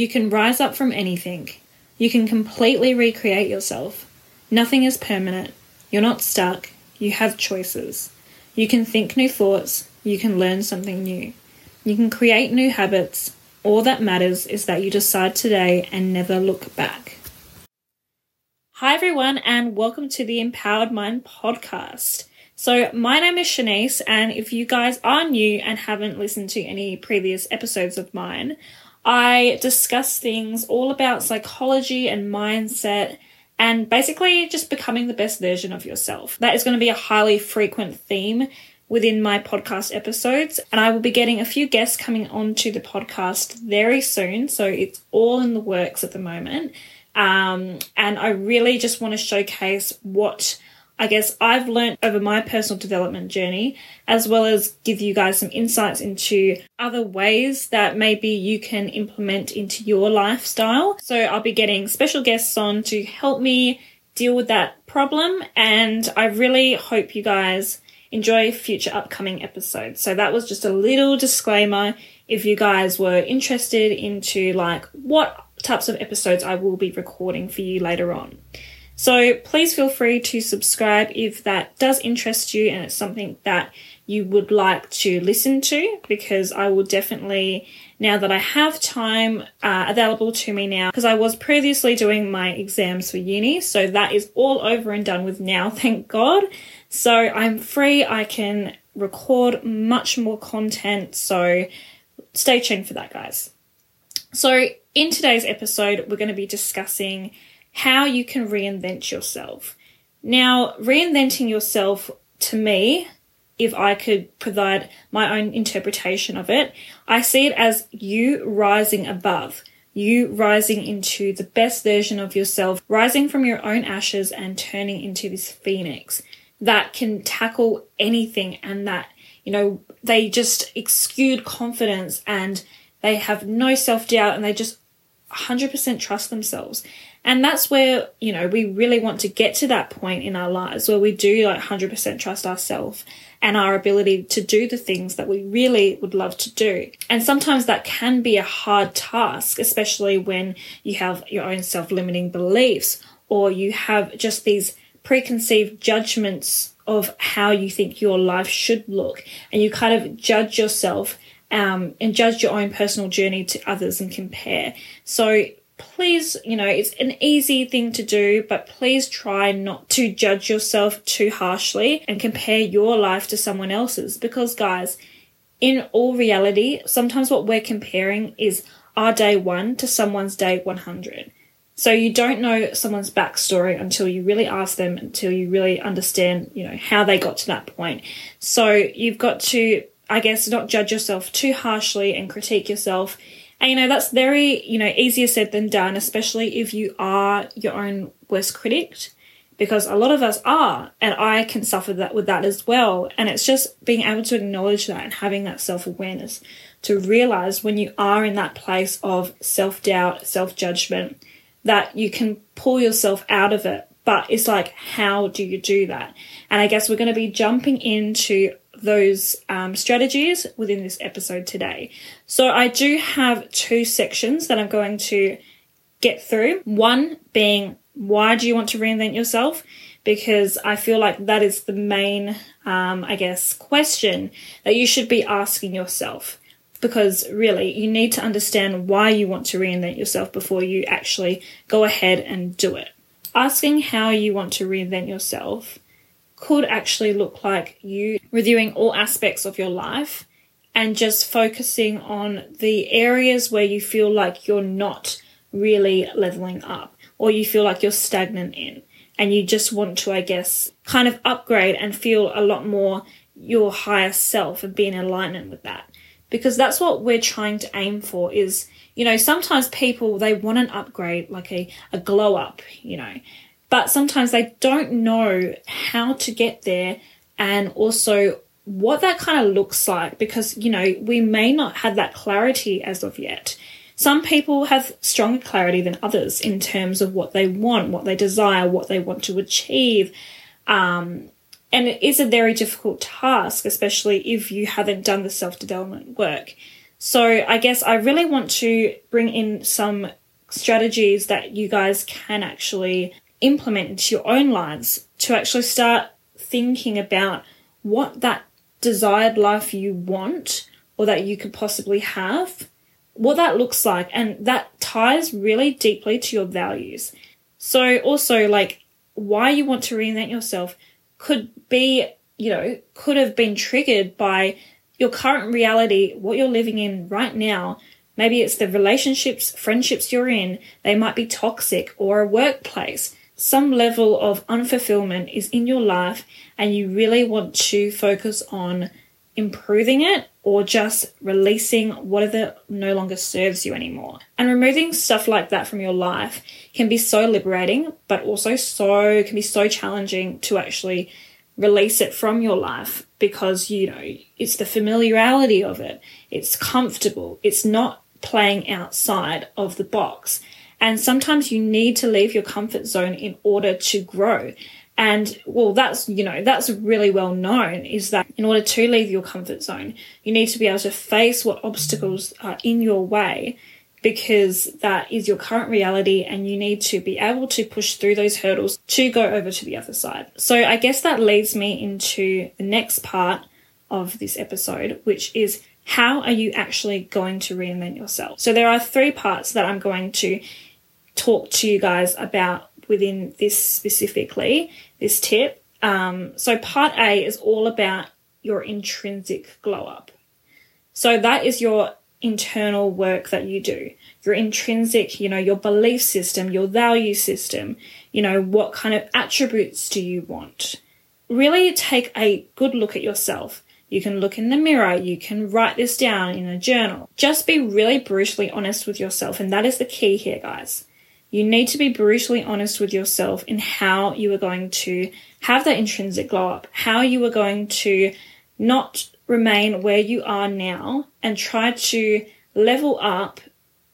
You can rise up from anything. You can completely recreate yourself. Nothing is permanent. You're not stuck. You have choices. You can think new thoughts. You can learn something new. You can create new habits. All that matters is that you decide today and never look back. Hi, everyone, and welcome to the Empowered Mind podcast. So, my name is Shanice, and if you guys are new and haven't listened to any previous episodes of mine, I discuss things all about psychology and mindset and basically just becoming the best version of yourself. That is going to be a highly frequent theme within my podcast episodes, and I will be getting a few guests coming onto the podcast very soon. So it's all in the works at the moment. Um, and I really just want to showcase what I guess I've learned over my personal development journey, as well as give you guys some insights into other ways that maybe you can implement into your lifestyle. So I'll be getting special guests on to help me deal with that problem. And I really hope you guys enjoy future upcoming episodes. So that was just a little disclaimer if you guys were interested into like what types of episodes I will be recording for you later on. So please feel free to subscribe if that does interest you and it's something that you would like to listen to because I will definitely, now that I have time uh, available to me now, because I was previously doing my exams for uni, so that is all over and done with now, thank God. So I'm free, I can record much more content, so stay tuned for that, guys. So, in today's episode, we're going to be discussing how you can reinvent yourself. Now, reinventing yourself to me, if I could provide my own interpretation of it, I see it as you rising above, you rising into the best version of yourself, rising from your own ashes and turning into this phoenix that can tackle anything and that, you know, they just exude confidence and they have no self doubt and they just 100% trust themselves. And that's where, you know, we really want to get to that point in our lives where we do like 100% trust ourselves and our ability to do the things that we really would love to do. And sometimes that can be a hard task, especially when you have your own self limiting beliefs or you have just these preconceived judgments of how you think your life should look and you kind of judge yourself um, and judge your own personal journey to others and compare. So please, you know, it's an easy thing to do, but please try not to judge yourself too harshly and compare your life to someone else's because, guys, in all reality, sometimes what we're comparing is our day one to someone's day 100. So you don't know someone's backstory until you really ask them, until you really understand, you know, how they got to that point. So you've got to I guess, not judge yourself too harshly and critique yourself. And, you know, that's very, you know, easier said than done, especially if you are your own worst critic, because a lot of us are, and I can suffer that with that as well. And it's just being able to acknowledge that and having that self awareness to realize when you are in that place of self doubt, self judgment, that you can pull yourself out of it. But it's like, how do you do that? And I guess we're going to be jumping into those um, strategies within this episode today. So I do have two sections that I'm going to get through. One being why do you want to reinvent yourself? Because I feel like that is the main, um, I guess, question that you should be asking yourself. Because really, you need to understand why you want to reinvent yourself before you actually go ahead and do it. Asking how you want to reinvent yourself could actually look like you reviewing all aspects of your life and just focusing on the areas where you feel like you're not really leveling up or you feel like you're stagnant in and you just want to, I guess, kind of upgrade and feel a lot more your higher self and be in alignment with that. Because that's what we're trying to aim for is, you know, sometimes people, they want an upgrade, like a, a glow up, you know, but sometimes they don't know how to get there and also what that kind of looks like because, you know, we may not have that clarity as of yet. Some people have stronger clarity than others in terms of what they want, what they desire, what they want to achieve. Um, and it is a very difficult task, especially if you haven't done the self development work. So I guess I really want to bring in some strategies that you guys can actually implement into your own lives to actually start thinking about what that desired life you want or that you could possibly have, what that looks like. And that ties really deeply to your values. So also like why you want to reinvent yourself could be, you know, could have been triggered by your current reality, what you're living in right now. Maybe it's the relationships, friendships you're in. They might be toxic or a workplace some level of unfulfillment is in your life and you really want to focus on improving it or just releasing whatever no longer serves you anymore. And removing stuff like that from your life can be so liberating, but also so can be so challenging to actually release it from your life because you know it's the familiarity of it. It's comfortable. It's not playing outside of the box. And sometimes you need to leave your comfort zone in order to grow. And well, that's, you know, that's really well known is that in order to leave your comfort zone, you need to be able to face what obstacles are in your way because that is your current reality and you need to be able to push through those hurdles to go over to the other side. So I guess that leads me into the next part of this episode, which is how are you actually going to reinvent yourself? So there are three parts that I'm going to talk to you guys about within this specifically, this tip. Um, so, part A is all about your intrinsic glow up. So, that is your internal work that you do, your intrinsic, you know, your belief system, your value system, you know, what kind of attributes do you want? Really take a good look at yourself. You can look in the mirror, you can write this down in a journal. Just be really brutally honest with yourself, and that is the key here, guys. You need to be brutally honest with yourself in how you are going to have that intrinsic glow up, how you are going to not remain where you are now and try to level up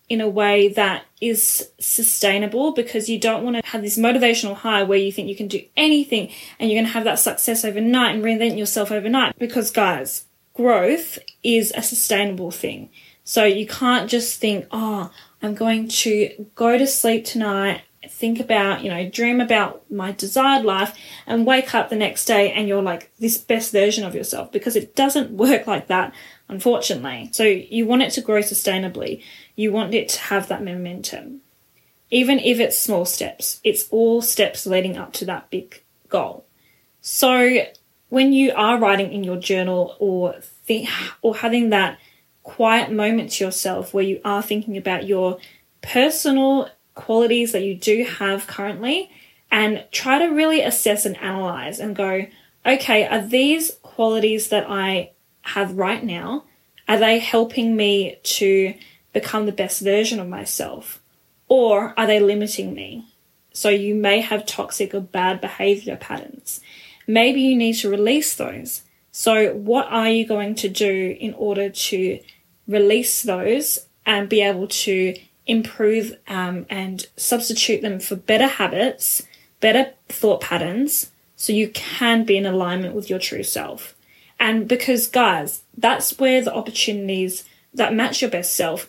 in a way that is sustainable because you don't want to have this motivational high where you think you can do anything and you're going to have that success overnight and reinvent yourself overnight. Because, guys, growth is a sustainable thing. So you can't just think, oh, I'm going to go to sleep tonight, think about, you know, dream about my desired life and wake up the next day and you're like this best version of yourself because it doesn't work like that, unfortunately. So you want it to grow sustainably. You want it to have that momentum. Even if it's small steps, it's all steps leading up to that big goal. So when you are writing in your journal or think, or having that quiet moment to yourself where you are thinking about your personal qualities that you do have currently and try to really assess and analyze and go, okay, are these qualities that I have right now, are they helping me to become the best version of myself? Or are they limiting me? So you may have toxic or bad behavior patterns. Maybe you need to release those. So what are you going to do in order to release those and be able to improve um, and substitute them for better habits, better thought patterns, so you can be in alignment with your true self. And because, guys, that's where the opportunities that match your best self,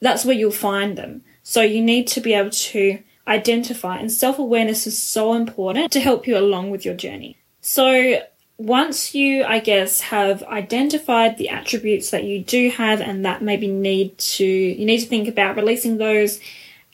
that's where you'll find them. So you need to be able to identify, and self awareness is so important to help you along with your journey. So once you, I guess, have identified the attributes that you do have and that maybe need to, you need to think about releasing those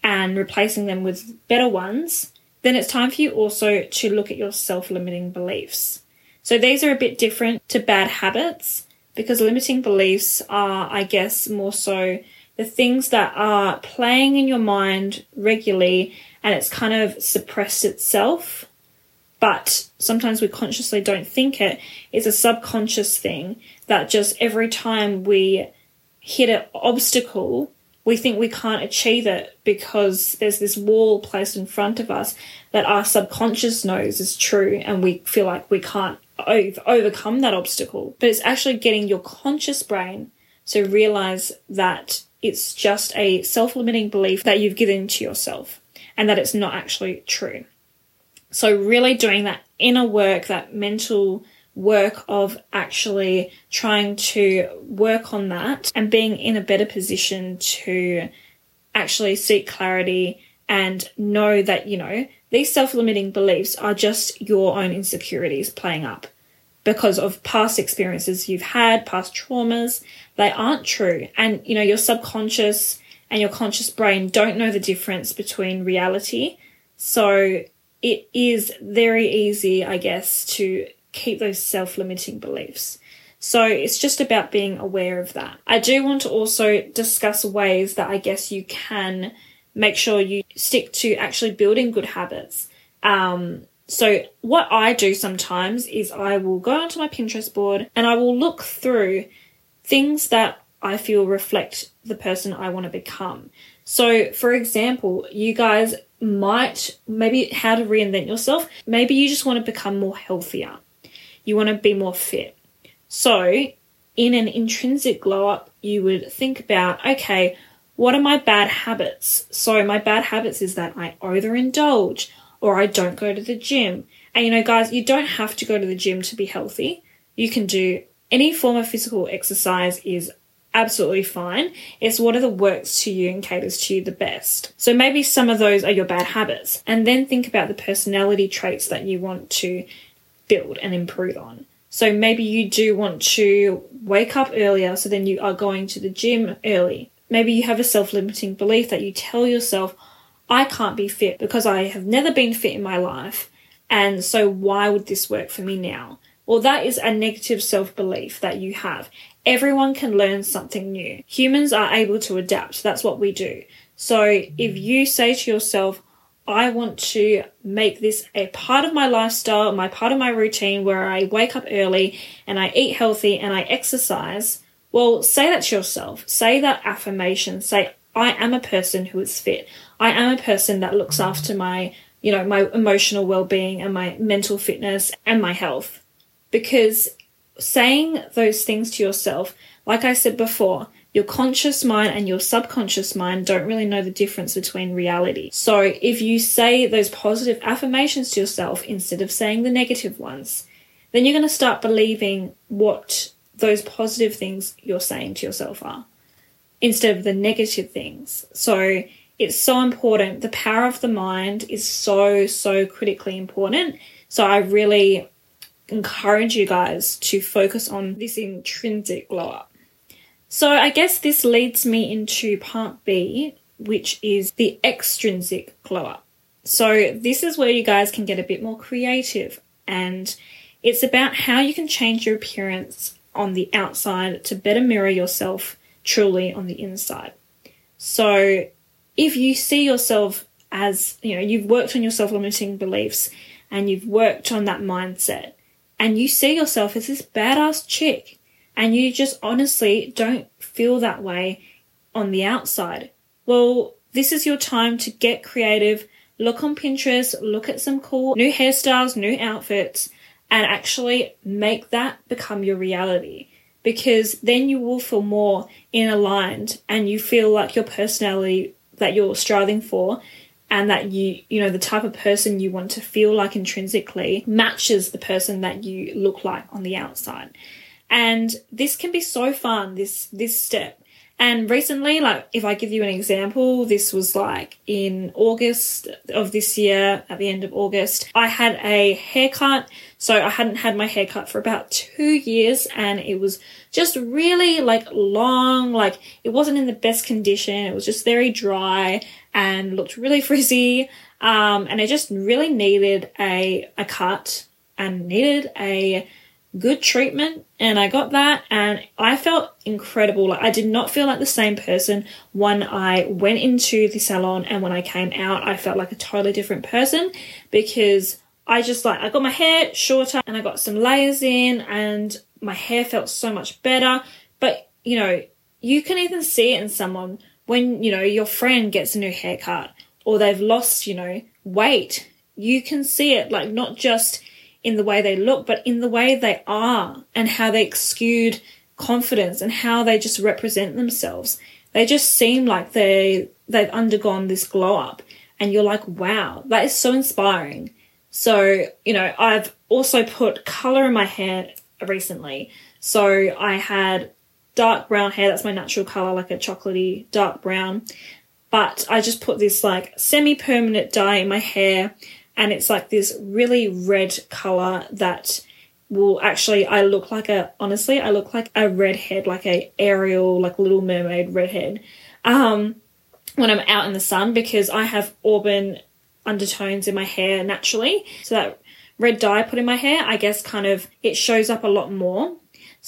and replacing them with better ones, then it's time for you also to look at your self limiting beliefs. So these are a bit different to bad habits because limiting beliefs are, I guess, more so the things that are playing in your mind regularly and it's kind of suppressed itself but sometimes we consciously don't think it. It's a subconscious thing that just every time we hit an obstacle, we think we can't achieve it because there's this wall placed in front of us that our subconscious knows is true and we feel like we can't overcome that obstacle. But it's actually getting your conscious brain to realize that it's just a self limiting belief that you've given to yourself and that it's not actually true. So, really doing that inner work, that mental work of actually trying to work on that and being in a better position to actually seek clarity and know that, you know, these self limiting beliefs are just your own insecurities playing up because of past experiences you've had, past traumas. They aren't true. And, you know, your subconscious and your conscious brain don't know the difference between reality. So it is very easy, I guess, to keep those self limiting beliefs. So it's just about being aware of that. I do want to also discuss ways that I guess you can make sure you stick to actually building good habits. Um, so what I do sometimes is I will go onto my Pinterest board and I will look through things that I feel reflect the person I want to become. So, for example, you guys might maybe how to reinvent yourself. Maybe you just want to become more healthier. You want to be more fit. So, in an intrinsic glow up, you would think about okay, what are my bad habits? So, my bad habits is that I overindulge or I don't go to the gym. And you know, guys, you don't have to go to the gym to be healthy. You can do any form of physical exercise is absolutely fine. It's whatever works to you and caters to you the best. So maybe some of those are your bad habits. And then think about the personality traits that you want to build and improve on. So maybe you do want to wake up earlier, so then you are going to the gym early. Maybe you have a self limiting belief that you tell yourself, I can't be fit because I have never been fit in my life. And so why would this work for me now? Well, that is a negative self belief that you have. Everyone can learn something new. Humans are able to adapt. That's what we do. So if you say to yourself, I want to make this a part of my lifestyle, my part of my routine where I wake up early and I eat healthy and I exercise, well, say that to yourself. Say that affirmation. Say, I am a person who is fit. I am a person that looks after my, you know, my emotional well-being and my mental fitness and my health. Because saying those things to yourself, like I said before, your conscious mind and your subconscious mind don't really know the difference between reality. So if you say those positive affirmations to yourself instead of saying the negative ones, then you're going to start believing what those positive things you're saying to yourself are instead of the negative things. So it's so important. The power of the mind is so, so critically important. So I really encourage you guys to focus on this intrinsic glow up. So I guess this leads me into part B, which is the extrinsic glow up. So this is where you guys can get a bit more creative and it's about how you can change your appearance on the outside to better mirror yourself truly on the inside. So if you see yourself as, you know, you've worked on your self limiting beliefs and you've worked on that mindset and you see yourself as this badass chick. And you just honestly don't feel that way on the outside, well, this is your time to get creative, look on Pinterest, look at some cool new hairstyles, new outfits, and actually make that become your reality. Because then you will feel more in aligned and you feel like your personality that you're striving for and that you you know the type of person you want to feel like intrinsically matches the person that you look like on the outside. And this can be so fun this this step. And recently like if i give you an example this was like in august of this year at the end of august i had a haircut. So i hadn't had my haircut for about two years and it was just really like long like it wasn't in the best condition. It was just very dry and looked really frizzy. Um, and I just really needed a, a cut and needed a good treatment. And I got that and I felt incredible. Like I did not feel like the same person when I went into the salon and when I came out, I felt like a totally different person because I just like, I got my hair shorter and I got some layers in and my hair felt so much better. But, you know, you can even see it in someone when, you know, your friend gets a new haircut or they've lost, you know, weight, you can see it like not just in the way they look, but in the way they are and how they exude confidence and how they just represent themselves. They just seem like they they've undergone this glow up and you're like, wow, that is so inspiring. So, you know, I've also put color in my hair recently. So I had dark brown hair, that's my natural color, like a chocolatey dark brown. But I just put this like semi permanent dye in my hair, and it's like this really red color that will actually I look like a honestly I look like a redhead like a Ariel like Little Mermaid redhead. Um when I'm out in the sun because I have auburn undertones in my hair naturally. So that red dye put in my hair I guess kind of it shows up a lot more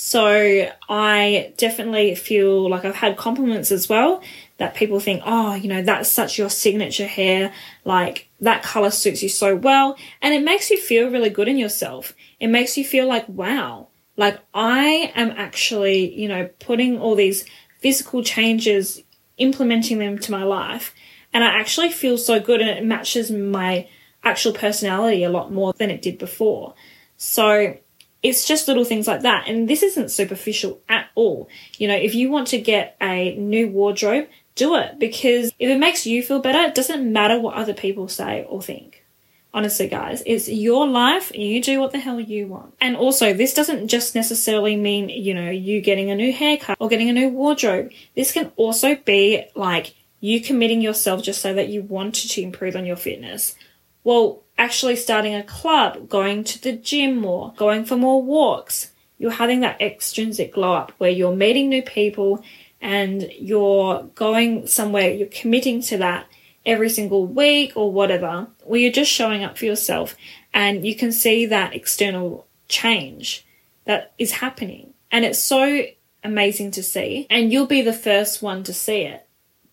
so I definitely feel like I've had compliments as well that people think, oh, you know, that's such your signature hair. Like that color suits you so well. And it makes you feel really good in yourself. It makes you feel like, wow, like I am actually, you know, putting all these physical changes, implementing them to my life. And I actually feel so good and it matches my actual personality a lot more than it did before. So it's just little things like that. And this isn't superficial at all. You know, if you want to get a new wardrobe, do it because if it makes you feel better, it doesn't matter what other people say or think. Honestly, guys, it's your life you do what the hell you want. And also, this doesn't just necessarily mean, you know, you getting a new haircut or getting a new wardrobe. This can also be like you committing yourself just so that you wanted to improve on your fitness. Well, actually starting a club, going to the gym more, going for more walks. You're having that extrinsic glow up where you're meeting new people and you're going somewhere, you're committing to that every single week or whatever, where you're just showing up for yourself and you can see that external change that is happening. And it's so amazing to see. And you'll be the first one to see it.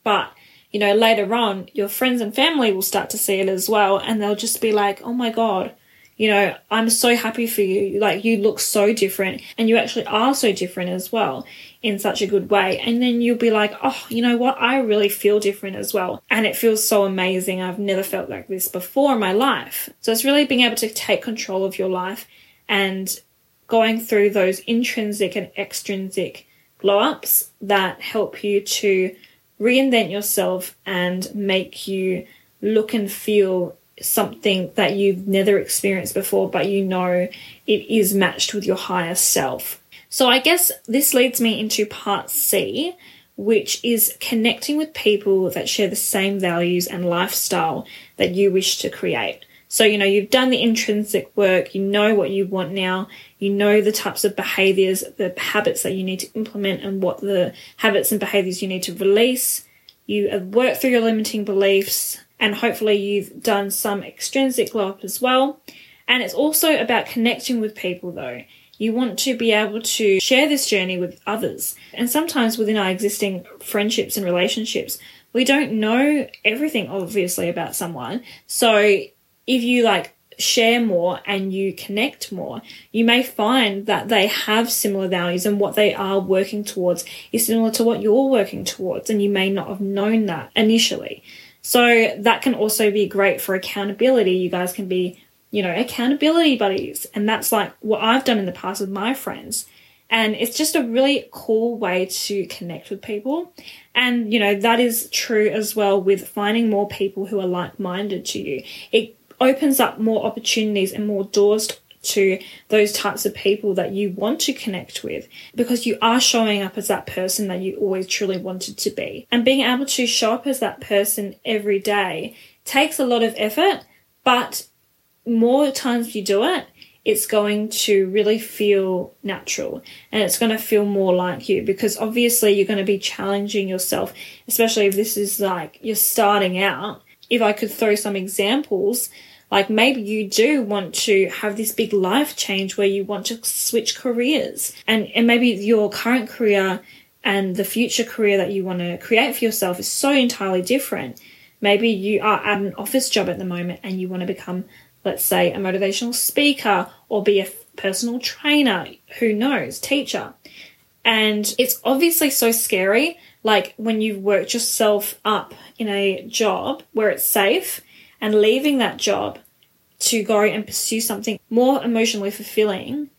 But you know, later on, your friends and family will start to see it as well, and they'll just be like, oh my God, you know, I'm so happy for you. Like, you look so different, and you actually are so different as well in such a good way. And then you'll be like, oh, you know what? I really feel different as well. And it feels so amazing. I've never felt like this before in my life. So it's really being able to take control of your life and going through those intrinsic and extrinsic glow ups that help you to reinvent yourself and make you look and feel something that you've never experienced before, but you know it is matched with your higher self. So I guess this leads me into part C, which is connecting with people that share the same values and lifestyle that you wish to create. So, you know, you've done the intrinsic work, you know what you want now, you know the types of behaviors, the habits that you need to implement, and what the habits and behaviors you need to release. You have worked through your limiting beliefs, and hopefully, you've done some extrinsic up as well. And it's also about connecting with people, though. You want to be able to share this journey with others. And sometimes within our existing friendships and relationships, we don't know everything, obviously, about someone. So if you like share more and you connect more, you may find that they have similar values and what they are working towards is similar to what you're working towards, and you may not have known that initially. So that can also be great for accountability. You guys can be, you know, accountability buddies, and that's like what I've done in the past with my friends. And it's just a really cool way to connect with people. And, you know, that is true as well with finding more people who are like minded to you. It opens up more opportunities and more doors to those types of people that you want to connect with because you are showing up as that person that you always truly wanted to be. And being able to show up as that person every day takes a lot of effort, but more times you do it, it's going to really feel natural and it's going to feel more like you because obviously you're going to be challenging yourself, especially if this is like you're starting out. If I could throw some examples, like maybe you do want to have this big life change where you want to switch careers and, and maybe your current career and the future career that you want to create for yourself is so entirely different. Maybe you are at an office job at the moment and you want to become, let's say, a motivational speaker or be a personal trainer, who knows, teacher. And it's obviously so scary, like when you've worked yourself up in a job where it's safe and leaving that job to go and pursue something more emotionally fulfilling,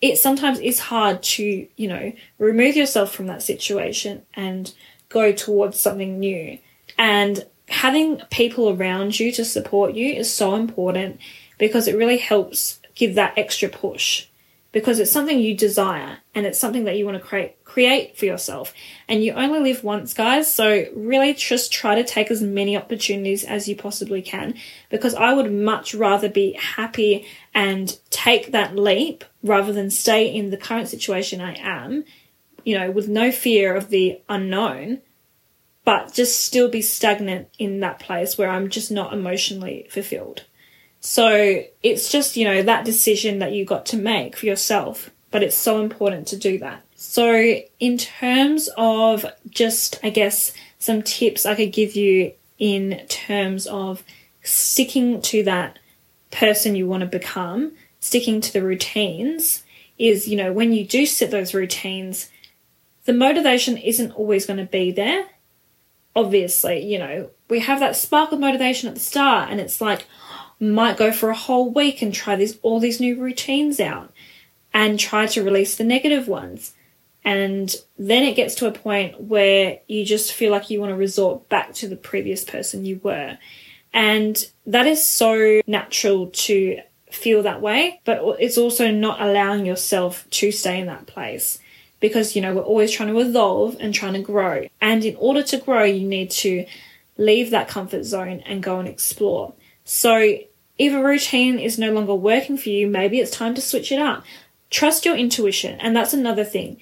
it sometimes is hard to, you know, remove yourself from that situation and go towards something new. And having people around you to support you is so important because it really helps give that extra push because it's something you desire and it's something that you want to create create for yourself. And you only live once guys so really just try to take as many opportunities as you possibly can because I would much rather be happy and take that leap rather than stay in the current situation I am you know with no fear of the unknown but just still be stagnant in that place where I'm just not emotionally fulfilled so it's just, you know, that decision that you got to make for yourself, but it's so important to do that. So, in terms of just, I guess, some tips I could give you in terms of sticking to that person you want to become, sticking to the routines, is, you know, when you do set those routines, the motivation isn't always going to be there. Obviously, you know, we have that spark of motivation at the start, and it's like, might go for a whole week and try these all these new routines out and try to release the negative ones. And then it gets to a point where you just feel like you want to resort back to the previous person you were. And that is so natural to feel that way, but it's also not allowing yourself to stay in that place because, you know, we're always trying to evolve and trying to grow. And in order to grow, you need to leave that comfort zone and go and explore. So if a routine is no longer working for you, maybe it's time to switch it up. Trust your intuition. And that's another thing.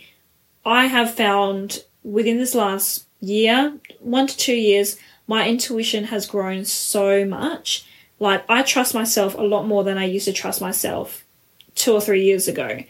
I have found within this last year, one to two years, my intuition has grown so much. Like, I trust myself a lot more than I used to trust myself two or three years ago.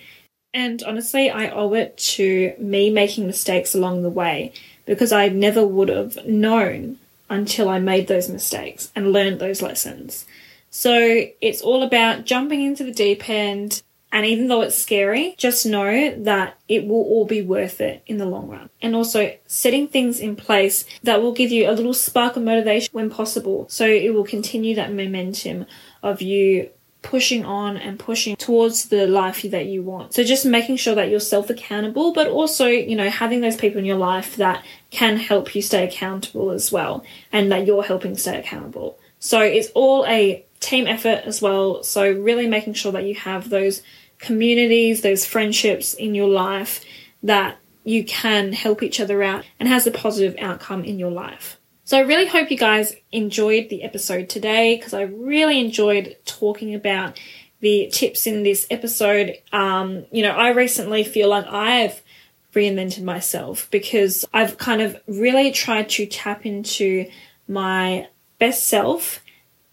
And honestly, I owe it to me making mistakes along the way because I never would have known until I made those mistakes and learned those lessons. So it's all about jumping into the deep end. And even though it's scary, just know that it will all be worth it in the long run. And also setting things in place that will give you a little spark of motivation when possible. So it will continue that momentum of you pushing on and pushing towards the life that you want. So just making sure that you're self accountable, but also, you know, having those people in your life that can help you stay accountable as well and that you're helping stay accountable. So it's all a team effort as well. So, really making sure that you have those communities, those friendships in your life that you can help each other out and has a positive outcome in your life. So, I really hope you guys enjoyed the episode today because I really enjoyed talking about the tips in this episode. Um, you know, I recently feel like I've reinvented myself because I've kind of really tried to tap into my best self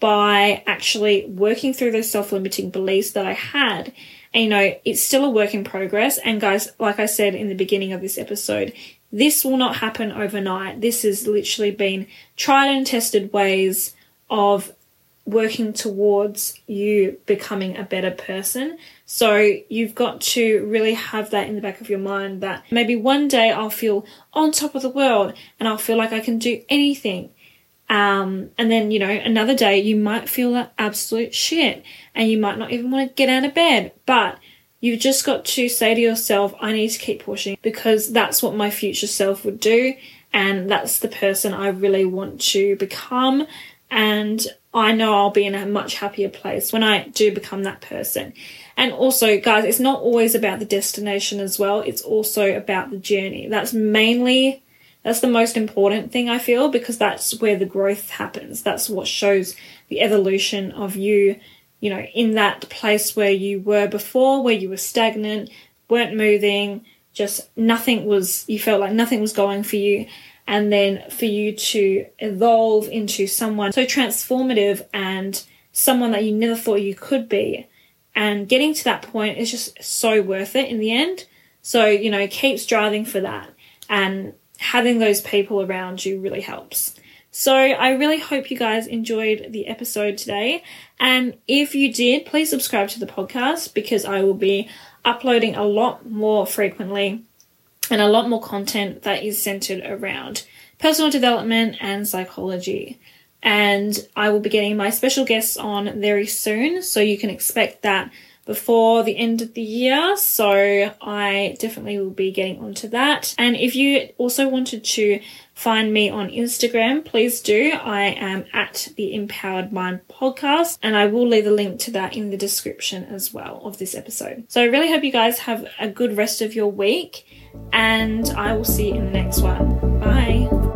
by actually working through those self limiting beliefs that I had. And you know, it's still a work in progress. And guys, like I said in the beginning of this episode, this will not happen overnight. This has literally been tried and tested ways of working towards you becoming a better person. So you've got to really have that in the back of your mind that maybe one day I'll feel on top of the world and I'll feel like I can do anything. Um, and then, you know, another day you might feel like absolute shit and you might not even want to get out of bed. But you've just got to say to yourself, I need to keep pushing because that's what my future self would do. And that's the person I really want to become. And I know I'll be in a much happier place when I do become that person. And also, guys, it's not always about the destination as well. It's also about the journey. That's mainly that's the most important thing I feel because that's where the growth happens. That's what shows the evolution of you, you know, in that place where you were before, where you were stagnant, weren't moving, just nothing was, you felt like nothing was going for you. And then for you to evolve into someone so transformative and someone that you never thought you could be. And getting to that point is just so worth it in the end. So, you know, keep striving for that. And having those people around you really helps. So I really hope you guys enjoyed the episode today. And if you did, please subscribe to the podcast because I will be uploading a lot more frequently and a lot more content that is centered around personal development and psychology. And I will be getting my special guests on very soon, so you can expect that before the end of the year. So I definitely will be getting onto that. And if you also wanted to find me on Instagram, please do. I am at the Empowered Mind podcast, and I will leave a link to that in the description as well of this episode. So I really hope you guys have a good rest of your week, and I will see you in the next one. Bye.